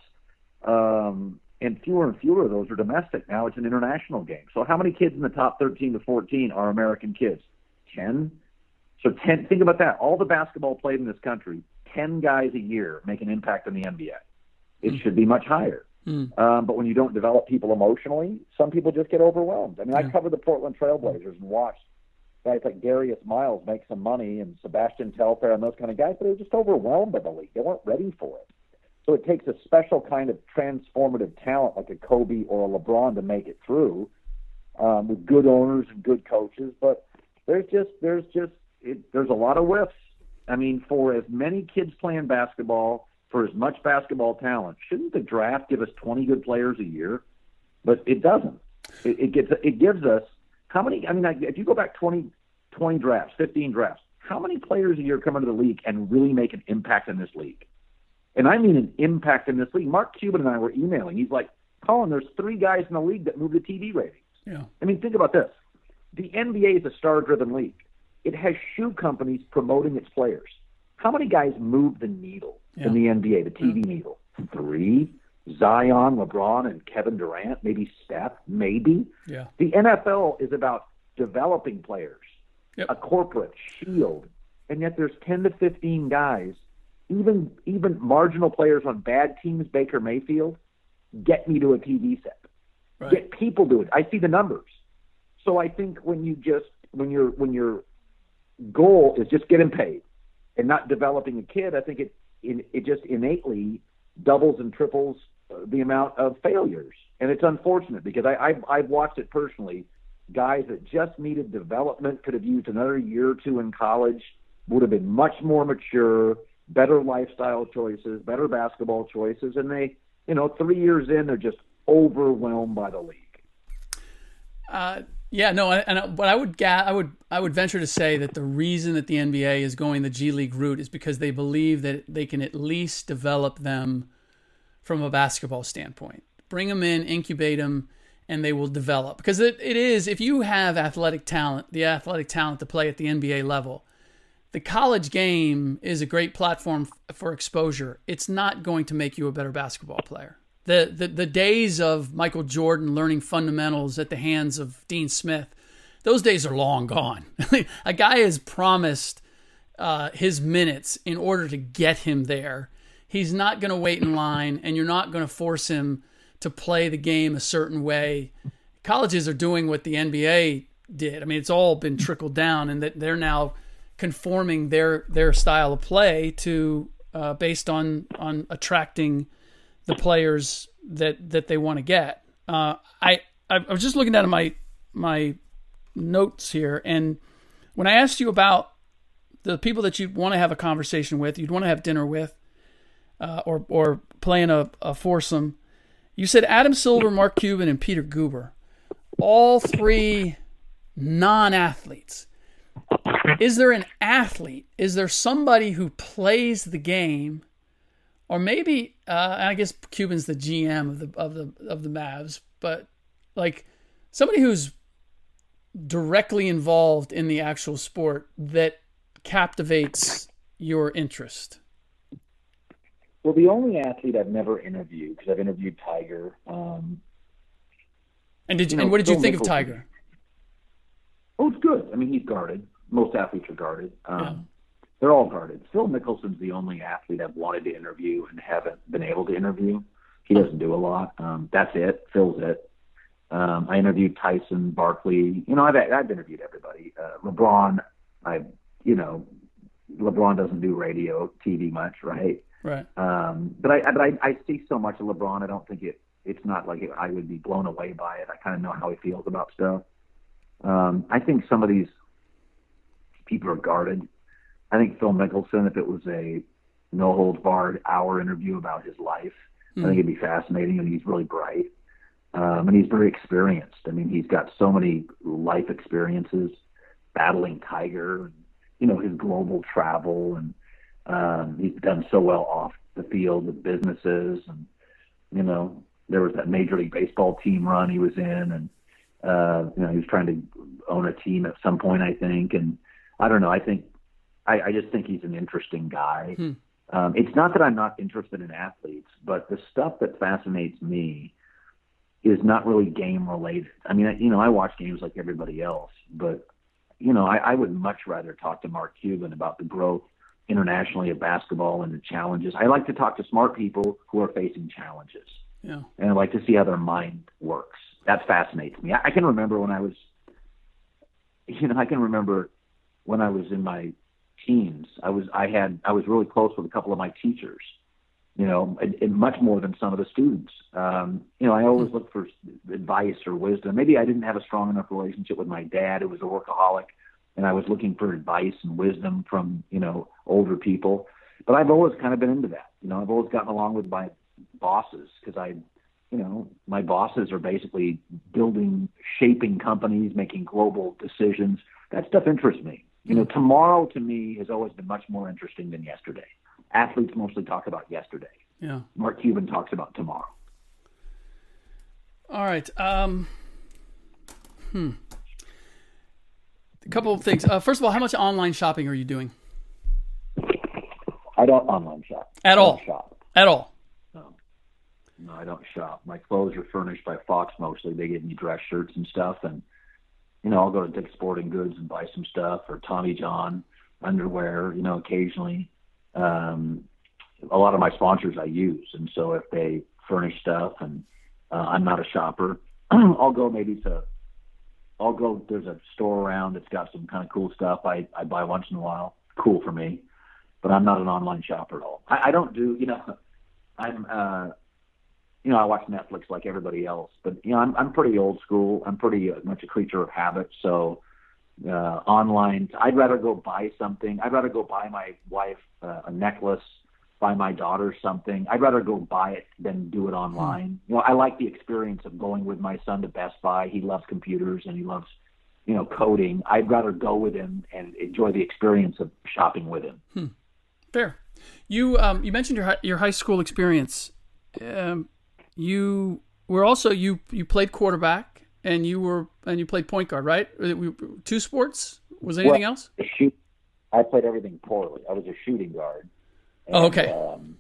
um, and fewer and fewer of those are domestic. Now it's an international game. So how many kids in the top 13 to 14 are American kids? 10? So 10, think about that. All the basketball played in this country, 10 guys a year make an impact in the NBA. It mm. should be much higher. Mm. Um, but when you don't develop people emotionally, some people just get overwhelmed. I mean, yeah. I covered the Portland Trailblazers and watched guys like Darius Miles make some money and Sebastian Telfair and those kind of guys, but they were just overwhelmed by the league. They weren't ready for it. So it takes a special kind of transformative talent like a Kobe or a LeBron to make it through um, with good owners and good coaches. But there's just there's just it, there's a lot of whiffs. I mean, for as many kids playing basketball, for as much basketball talent, shouldn't the draft give us 20 good players a year? But it doesn't. It, it gets it gives us how many? I mean, if you go back 20, 20 drafts, 15 drafts, how many players a year come into the league and really make an impact in this league? And I mean an impact in this league. Mark Cuban and I were emailing. He's like, Colin, there's three guys in the league that move the TV ratings. Yeah. I mean, think about this. The NBA is a star-driven league. It has shoe companies promoting its players. How many guys move the needle yeah. in the NBA, the TV yeah. Mm-hmm. needle? Three. Zion, LeBron, and Kevin Durant, maybe Steph, maybe. Yeah. The NFL is about developing players, yep. a corporate shield, and yet there's 10 to 15 guys, even even marginal players on bad teams, Baker Mayfield, get me to a TV set. Right. Get people to it. I see the numbers. So I think when you just when you're when your goal is just getting paid and not developing a kid, I think it it, just innately doubles and triples the amount of failures. And it's unfortunate because I, I've, I've watched it personally. Guys that just needed development could have used another year or two in college, would have been much more mature, better lifestyle choices, better basketball choices. And they, you know, three years in, they're just overwhelmed by the league. Uh, yeah, no, and but I would ga- I would I would venture to say that the reason that the NBA is going the G League route is because they believe that they can at least develop them from a basketball standpoint. Bring them in, incubate them, and they will develop. Because it, it is, if you have athletic talent, the athletic talent to play at the NBA level, the college game is a great platform for exposure. It's not going to make you a better basketball player. The, the the days of Michael Jordan learning fundamentals at the hands of Dean Smith, those days are long gone. a guy is promised uh, his minutes in order to get him there. He's not going to wait in line, and you're not going to force him to play the game a certain way. Colleges are doing what the NBA did. I mean, it's all been trickled down, and that they're now conforming their their style of play to uh, based on on attracting the players that that they want to get. Uh, I I was just looking down at my my notes here, and when I asked you about the people that you'd want to have a conversation with, you'd want to have dinner with, uh, or or playing a, a foursome, you said Adam Silver, Mark Cuban, and Peter Guber, all three non-athletes. Is there an athlete? Is there somebody who plays the game? or maybe uh, I guess Cuban's the GM of the of the of the Mavs, but like somebody who's directly involved in the actual sport that captivates your interest. Well, the only athlete I've never interviewed because I've interviewed Tiger. Um, and did you, you know, and what did you think of Tiger? Oh, it's good. I mean, he's guarded. Most athletes are guarded. Um, they're all guarded. Phil Mickelson's the only athlete I've wanted to interview and haven't been able to interview. He doesn't do a lot. Um, that's it. Phil's it. Um, I interviewed Tyson, Barkley. You know, I've I've interviewed everybody. Uh, LeBron, I you know, LeBron doesn't do radio, TV much, right? Right. Um, but I but I, I see so much of LeBron. I don't think it. It's not like it, I would be blown away by it. I kind of know how he feels about stuff. Um, I think some of these people are guarded. I think Phil Mickelson, if it was a no holds barred hour interview about his life, mm. I think it'd be fascinating. And he's really bright, um, and he's very experienced. I mean, he's got so many life experiences, battling Tiger, and, you know, his global travel, and um, he's done so well off the field with businesses, and you know, there was that Major League Baseball team run he was in, and uh, you know, he was trying to own a team at some point, I think, and I don't know. I think I, I just think he's an interesting guy. Hmm. Um, it's not that I'm not interested in athletes, but the stuff that fascinates me is not really game related. I mean, you know, I watch games like everybody else, but you know, I, I would much rather talk to Mark Cuban about the growth internationally of basketball and the challenges. I like to talk to smart people who are facing challenges. Yeah. And I like to see how their mind works. That fascinates me. I, I can remember when I was, you know, I can remember when I was in my teens. I was I had I was really close with a couple of my teachers, you know, and, and much more than some of the students. Um, you know, I always looked for advice or wisdom. Maybe I didn't have a strong enough relationship with my dad, who was a workaholic, and I was looking for advice and wisdom from you know older people. But I've always kind of been into that. You know, I've always gotten along with my bosses because I you know, my bosses are basically building, shaping companies, making global decisions. That stuff interests me. You know, tomorrow to me has always been much more interesting than yesterday. Athletes mostly talk about yesterday. Yeah. Mark Cuban talks about tomorrow. All right. Um, hmm. A couple of things. Uh, first of all, how much online shopping are you doing? I don't online shop. At all. Shop. At all. No. No, I don't shop. My clothes are furnished by Fox mostly. They give me dress shirts and stuff, and you know, I'll go to Dick's Sporting Goods and buy some stuff or Tommy John underwear, you know, occasionally. Um, a lot of my sponsors I use, and so if they furnish stuff and uh, I'm not a shopper, I'll go maybe to, I'll go. There's a store around that's got some kind of cool stuff. I I buy once in a while. Cool for me, but I'm not an online shopper at all. I, I don't do, you know, I'm uh, you know, I watch Netflix like everybody else, but you know, I'm I'm pretty old school. I'm pretty uh, much a creature of habit. So uh, online, I'd rather go buy something. I'd rather go buy my wife uh, a necklace, buy my daughter something. I'd rather go buy it than do it online. You know, I like the experience of going with my son to Best Buy. He loves computers and he loves, you know, coding. I'd rather go with him and enjoy the experience of shopping with him. Hmm. Fair. You um, you mentioned your your high school experience. Um, you were also you you played quarterback and you were and you played point guard, right? Two sports. Was anything well, else? Shoot, I played everything poorly. I was a shooting guard. And, oh, okay. Um,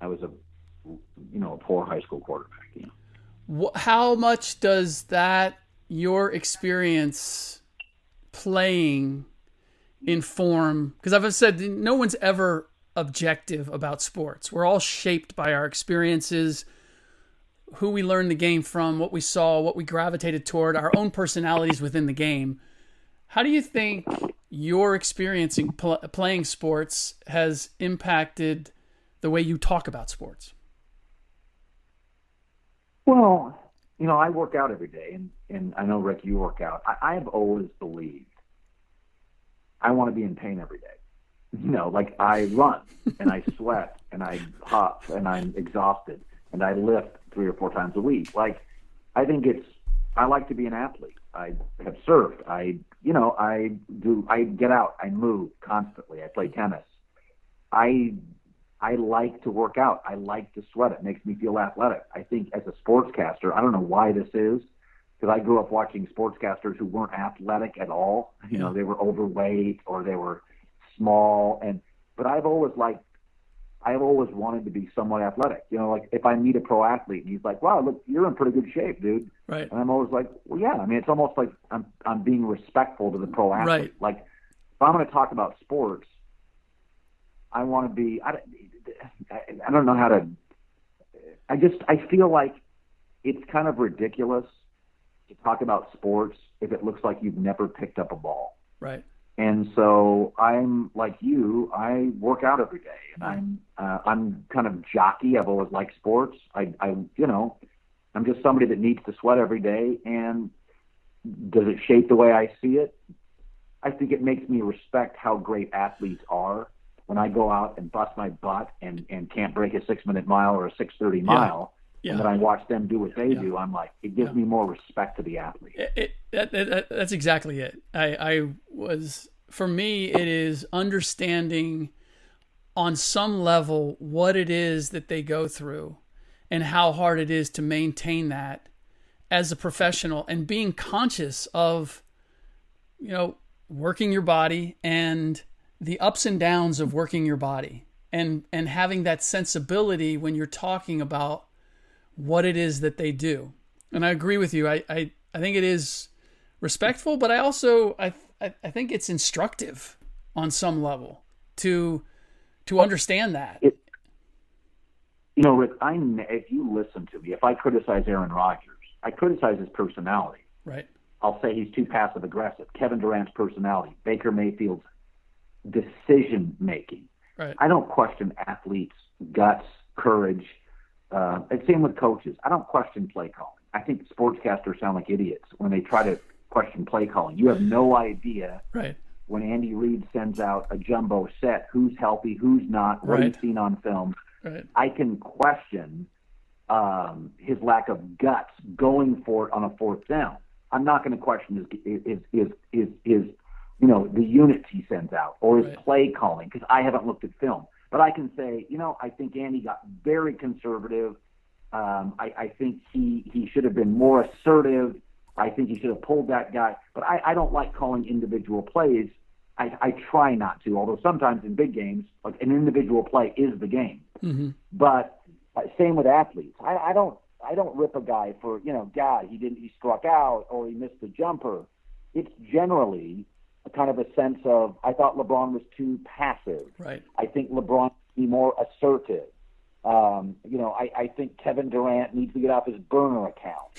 I was a, you you know a poor high school quarterback. You know? How much does that your experience playing inform? Because I've said no one's ever objective about sports. We're all shaped by our experiences, who we learned the game from, what we saw, what we gravitated toward, our own personalities within the game. How do you think your experience in pl- playing sports has impacted the way you talk about sports? Well, you know, I work out every day, and, and I know, Ric, you work out. I, I have always believed I want to be in pain every day. You know, like I run and I sweat and I huff and I'm exhausted and I lift three or four times a week. Like, I think it's, I like to be an athlete. I have surfed. I, you know, I do, I get out, I move constantly. I play tennis. I, I like to work out. I like to sweat. It makes me feel athletic. I think as a sportscaster, I don't know why this is, because I grew up watching sportscasters who weren't athletic at all. You know, they were overweight or they were small, and but I've always liked I've always wanted to be somewhat athletic. You know, like if I meet a pro athlete and he's like, "Wow, look, you're in pretty good shape, dude," right? And I'm always like, "Well, yeah." I mean, it's almost like I'm I'm being respectful to the pro athlete. Right. Like if I'm going to talk about sports, I want to be. I, I don't know how to. I just I feel like it's kind of ridiculous to talk about sports if it looks like you've never picked up a ball. Right. And so I'm like you. I work out every day, and I'm uh, I'm kind of jockey. I've always liked sports. I, I you know, I'm just somebody that needs to sweat every day. And does it shape the way I see it? I think it makes me respect how great athletes are. When I go out and bust my butt and and can't break a six minute mile or a six thirty mile, Yeah. and then I watch them do what they do, I'm like, it gives me more respect to the athlete. It, it, that, that, that's exactly it. I, I was, for me, it is understanding on some level what it is that they go through and how hard it is to maintain that as a professional and being conscious of, you know, working your body and the ups and downs of working your body and, and having that sensibility when you're talking about what it is that they do. And I agree with you. I, I, I think it is respectful, but I also I, I I think it's instructive on some level to to understand that. It, you know, Ric, I if you listen to me, if I criticize Aaron Rodgers, I criticize his personality. Right. I'll say he's too passive aggressive. Kevin Durant's personality, Baker Mayfield's decision making. Right. I don't question athletes' guts, courage. Uh, and same with coaches. I don't question play calling. I think sportscasters sound like idiots when they try to question play calling. You have no idea Right. when Andy Reid sends out a jumbo set who's healthy, who's not, what Right. he's seen on film. Right. I can question um, his lack of guts going for it on a fourth down. I'm not going to question his his his his, his you know the units he sends out or his Right. play calling because I haven't looked at film. But I can say, you know, I think Andy got very conservative. Um, I, I think he he should have been more assertive. I think he should have pulled that guy. But I, I don't like calling individual plays. I, I try not to, although sometimes in big games, like an individual play is the game. Mm-hmm. But uh, same with athletes. I, I don't I don't rip a guy for you know, God, he didn't he struck out or he missed the jumper. It's generally a kind of a sense of I thought LeBron was too passive. Right. I think LeBron be more assertive. Um, you know, I, I think Kevin Durant needs to get off his burner account.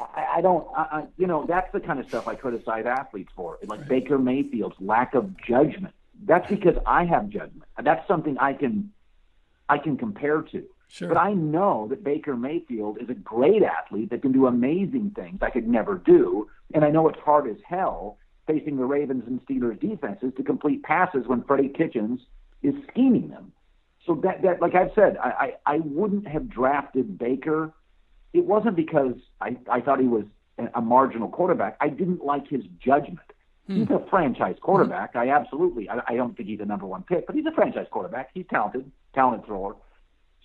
I, I don't, I, I, you know, that's the kind of stuff I criticize athletes for, like Baker Mayfield's lack of judgment. That's because I have judgment. That's something I can, I can compare to. Sure. But I know that Baker Mayfield is a great athlete that can do amazing things I could never do, and I know it's hard as hell facing the Ravens and Steelers defenses to complete passes when Freddie Kitchens is scheming them. So that, that like I've said, I, I, I wouldn't have drafted Baker. It wasn't because I, I thought he was a, marginal quarterback. I didn't like his judgment. Hmm. He's a franchise hmm. quarterback. I absolutely. I, I don't think he's a number one pick, but he's a franchise quarterback. He's talented, talented thrower.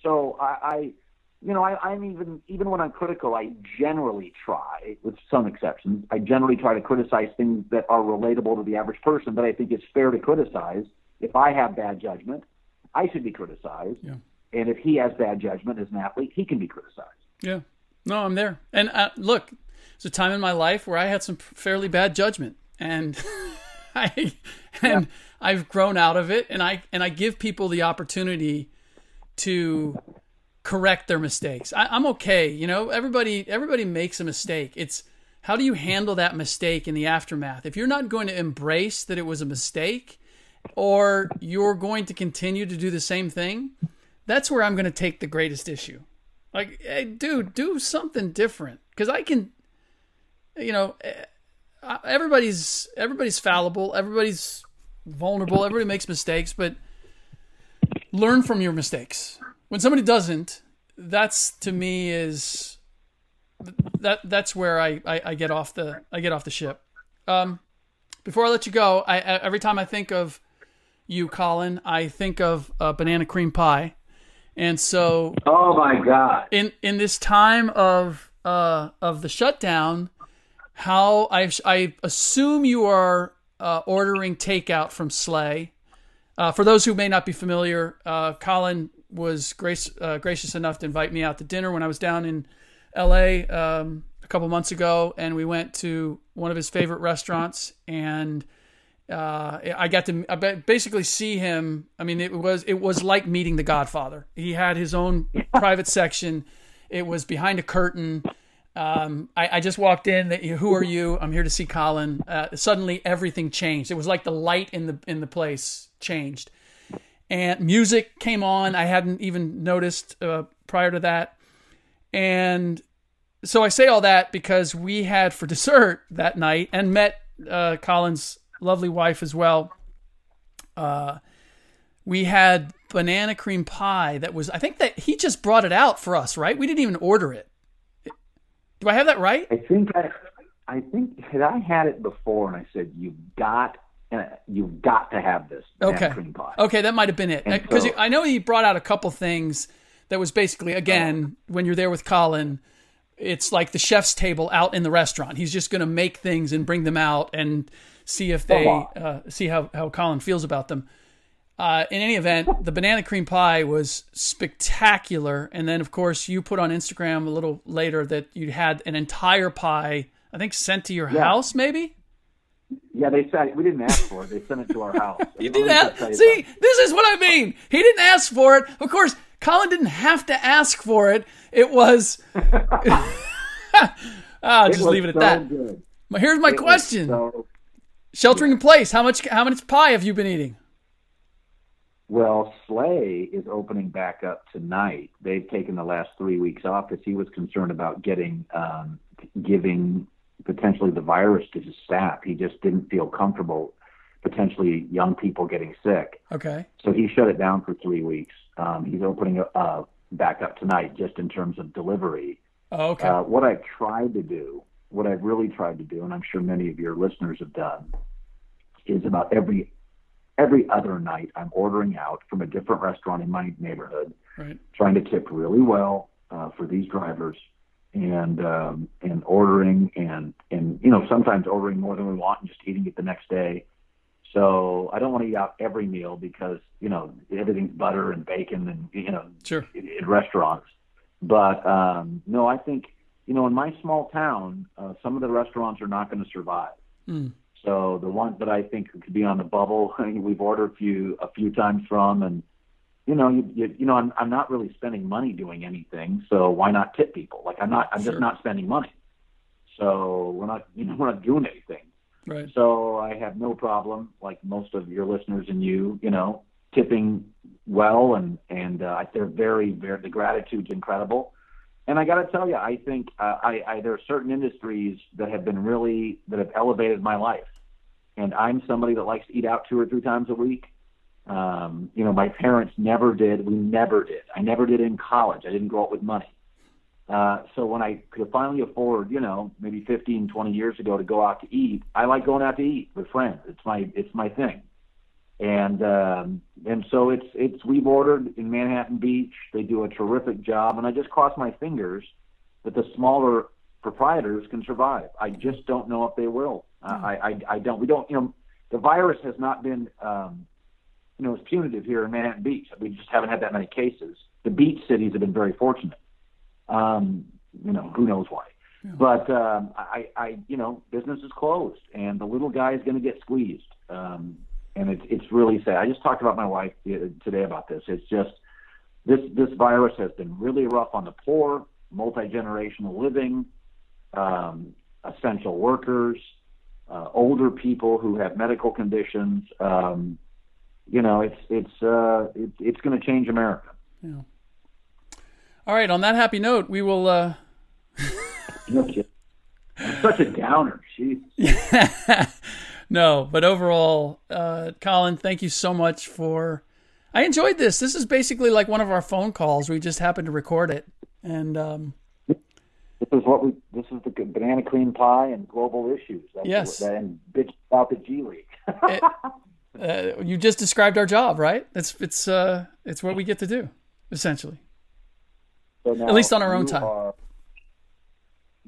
So I, I you know, I, I'm even even when I'm critical, I generally try, with some exceptions, I generally try to criticize things that are relatable to the average person that I think it's fair to criticize. If I have bad judgment, I should be criticized. Yeah. and if he has bad judgment as an athlete, he can be criticized. Yeah. No, I'm there. And uh, look, it's a time in my life where I had some fairly bad judgment, and I and yeah. I've grown out of it, and I and I give people the opportunity to correct their mistakes. I, I'm okay. You know, everybody everybody makes a mistake. It's how do you handle that mistake in the aftermath? If you're not going to embrace that it was a mistake, or you're going to continue to do the same thing, that's where I'm going to take the greatest issue. Like, hey, dude, do something different. Because I can, you know, eh, everybody's everybody's fallible. Everybody's vulnerable. Everybody makes mistakes, but learn from your mistakes. When somebody doesn't, that's to me is that that's where I, I, I get off the I get off the ship. Um, before I let you go, I, every time I think of you, Colin, I think of a banana cream pie and so, oh my God! In in this time of uh, of the shutdown, how I I assume you are uh, ordering takeout from Slay. Uh, for those who may not be familiar, uh, Colin was grace, uh, gracious enough to invite me out to dinner when I was down in L.A. Um, a couple months ago, and we went to one of his favorite restaurants and uh, I got to basically see him. I mean, it was it was like meeting the Godfather. He had his own private section. It was behind a curtain. Um, I, I, just walked in. Who are you? I'm here to see Colin. Uh, suddenly, everything changed. It was like the light in the in the place changed, and music came on. I hadn't even noticed uh, prior to that, and so I say all that because we had for dessert that night and met uh, Colin's lovely wife as well. Uh, we had banana cream pie that was, I think that he just brought it out for us, right? We didn't even order it. Do I have that right? I think I, I think that I had it before, and I said you've got, you've got to have this okay. cream pie. Okay, that might have been it because so, I know he brought out a couple things that was basically again uh, when you're there with Colin it's like the chef's table out in the restaurant. He's just going to make things and bring them out and see if they uh, see how how Colin feels about them. Uh, in any event, the banana cream pie was spectacular, and then of course you put on Instagram a little later that you had an entire pie. I think sent to your yeah. house, maybe. Yeah, they said we didn't ask for it. They sent it to our house. you didn't ask. See, this is what I mean. He didn't ask for it. Of course, Colin didn't have to ask for it. It was. I'll just leave it at so that. Good. Here's my it question: so... Sheltering in place. How much? How much pie have you been eating? Well, Slay is opening back up tonight. They've taken the last three weeks off because he was concerned about getting um, giving potentially the virus to his staff. He just didn't feel comfortable potentially young people getting sick. Okay. So he shut it down for three weeks. Um, he's opening uh, back up tonight just in terms of delivery. Oh, okay. Uh, what I've tried to do, what I've really tried to do, and I'm sure many of your listeners have done, is about every every other night I'm ordering out from a different restaurant in my neighborhood, right. trying to tip really well uh, for these drivers, and um, and ordering and and you know sometimes ordering more than we want and just eating it the next day. So I don't want to eat out every meal because you know everything's butter and bacon and you know sure. in, in restaurants. But um, no, I think you know in my small town, uh, some of the restaurants are not going to survive. Mm. So the ones that I think could be on the bubble, we've ordered a few a few times from, and you know, you, you, you know, I'm I'm not really spending money doing anything, so why not tip people? Like I'm not, I'm sure. just not spending money. So we're not, you know, we're not doing anything. Right. So I have no problem, like most of your listeners and you, you know, tipping well, and and uh, they're very, very the gratitude's incredible. And I got to tell you, I think uh, I, I there are certain industries that have been really that have elevated my life, and I'm somebody that likes to eat out two or three times a week. Um, you know, my parents never did. We never did. I never did in college. I didn't grow up with money. Uh, so when I could finally afford, you know, maybe 15, 20 years ago to go out to eat, I like going out to eat with friends. It's my, it's my thing. And, um, and so it's, it's, we've ordered in Manhattan Beach. They do a terrific job. And I just cross my fingers that the smaller proprietors can survive. I just don't know if they will. Uh, I, I, I don't, we don't, you know, the virus has not been, um, you know, as punitive here in Manhattan Beach. We just haven't had that many cases the beach cities have been very fortunate. Um, you know, who knows why. Yeah. But um, I, I, you know, business is closed, and the little guy is going to get squeezed. Um, and it's it's really sad. I just talked about my wife today about this. It's just this this virus has been really rough on the poor, multi generational living, um, essential workers, uh, older people who have medical conditions. Um, you know, it's it's uh, it, it's going to change America. Yeah. All right. On that happy note, we will. Uh... such a downer. Jeez. no, but overall, uh, Colin, thank you so much for. I enjoyed this. This is basically like one of our phone calls. We just happened to record it, and um, this is what we. This is the banana cream pie and global issues. That's yes, what, and bitch about the G League. it, uh, you just described our job, right? It's it's uh, it's what we get to do, essentially. So At least on our own time. Are,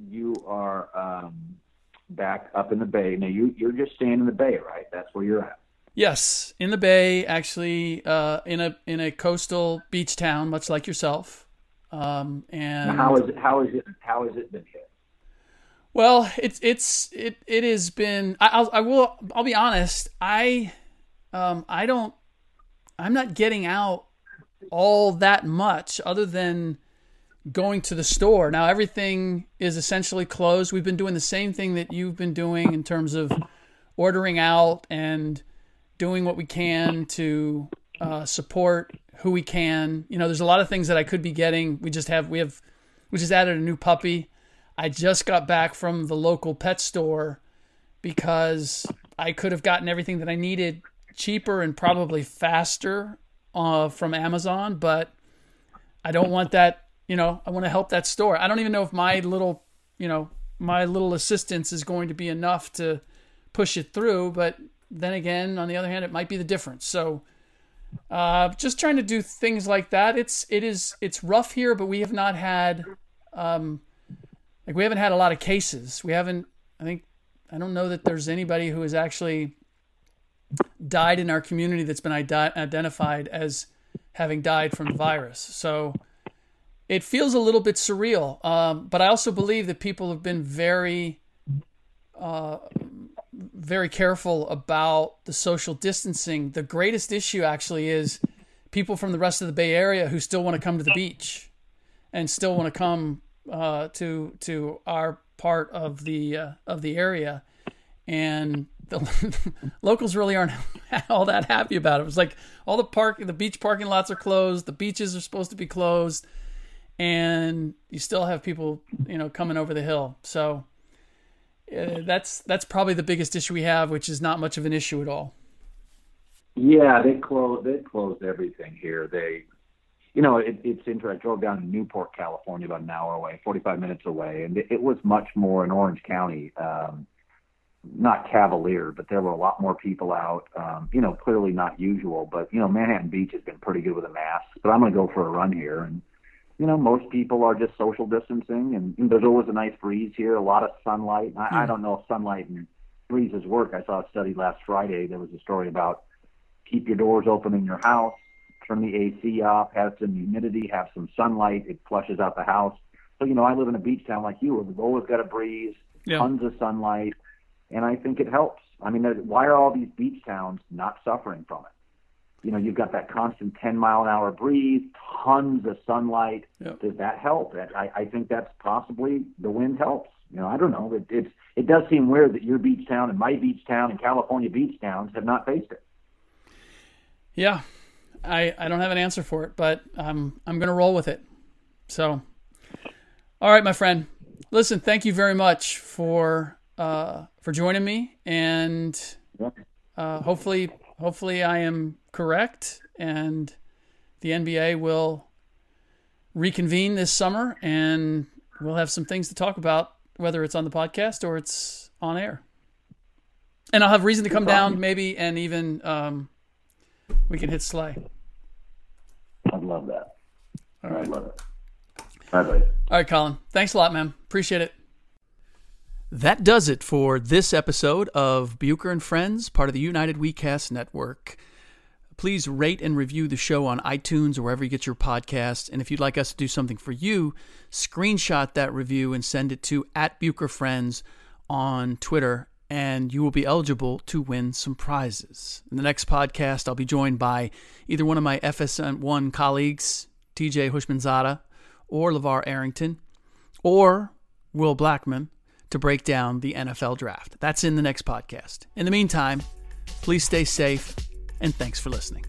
you are um, back up in the bay. Now you you're just staying in the bay, right? That's where you're at. Yes, in the bay, actually, uh, in a in a coastal beach town, much like yourself. Um, and now how is it? How is it? How has it been hit? Well, it's it's it it has been. I, I'll I will I'll be honest. I um I don't. I'm not getting out all that much, other than going to the store. Now everything is essentially closed. We've been doing the same thing that you've been doing in terms of ordering out and doing what we can to uh, support who we can. You know, there's a lot of things that I could be getting. We just have we have we just added a new puppy. I just got back from the local pet store because I could have gotten everything that I needed cheaper and probably faster uh, from Amazon, but I don't want that. You know, I want to help that store. I don't even know if my little, you know, my little assistance is going to be enough to push it through. But then again, on the other hand, it might be the difference. So uh, just trying to do things like that. It's it is it's rough here, but we have not had um, like we haven't had a lot of cases. We haven't. I think I don't know that there's anybody who is actually died in our community that's been identified as having died from the virus. So it feels a little bit surreal. Um, but I also believe that people have been very uh, very careful about the social distancing. The greatest issue actually is people from the rest of the Bay Area who still want to come to the beach and still want to come uh, to to our part of the uh, of the area, and the locals really aren't all that happy about it. It was like all the park, the beach parking lots are closed, the beaches are supposed to be closed, and you still have people, you know, coming over the hill. So uh, that's that's probably the biggest issue we have, which is not much of an issue at all. Yeah, they closed they closed everything here. They, you know, it, it's interesting. I drove down to Newport, California, about an hour away, 45 minutes away, and it, it was much more in Orange County. Um, not cavalier, but there were a lot more people out. Um, you know, clearly not usual, but you know, Manhattan Beach has been pretty good with the masks. But I'm going to go for a run here, and you know, most people are just social distancing, and there's always a nice breeze here, a lot of sunlight. I, mm. I hmm. don't know if sunlight and breezes work. I saw a study last Friday. There was a story about keep your doors open in your house, turn the AC off, have some humidity, have some sunlight. It flushes out the house. So, you know, I live in a beach town like you. Where we've always got a breeze, yeah. tons of sunlight, and I think it helps. I mean, why are all these beach towns not suffering from it? you know, you've got that constant 10 mile an hour breeze, tons of sunlight. Yep. Does that help? I, I think that's possibly the wind helps. You know, I don't know. It, it's it does seem weird that your beach town and my beach town and California beach towns have not faced it. Yeah, I I don't have an answer for it, but um, I'm going to roll with it. So, all right, my friend. Listen, thank you very much for uh, for joining me, and uh, hopefully hopefully I am correct and the NBA will reconvene this summer and we'll have some things to talk about, whether it's on the podcast or it's on air. And I'll have reason to come down maybe and even um, we can hit Slay. I'd love that. All right. I'd love it. Bye, right, All right, Colin. Thanks a lot, man. Appreciate it. That does it for this episode of Bucher and Friends, part of the United WeCast Network. please rate and review the show on iTunes or wherever you get your podcasts. And if you'd like us to do something for you, screenshot that review and send it to at Bucher Friends on Twitter, and you will be eligible to win some prizes. In the next podcast, I'll be joined by either one of my FS1 colleagues, TJ Houshmandzadeh, or LaVar Arrington, or Will Blackmon to break down the NFL draft. That's in the next podcast. In the meantime, please stay safe and thanks for listening.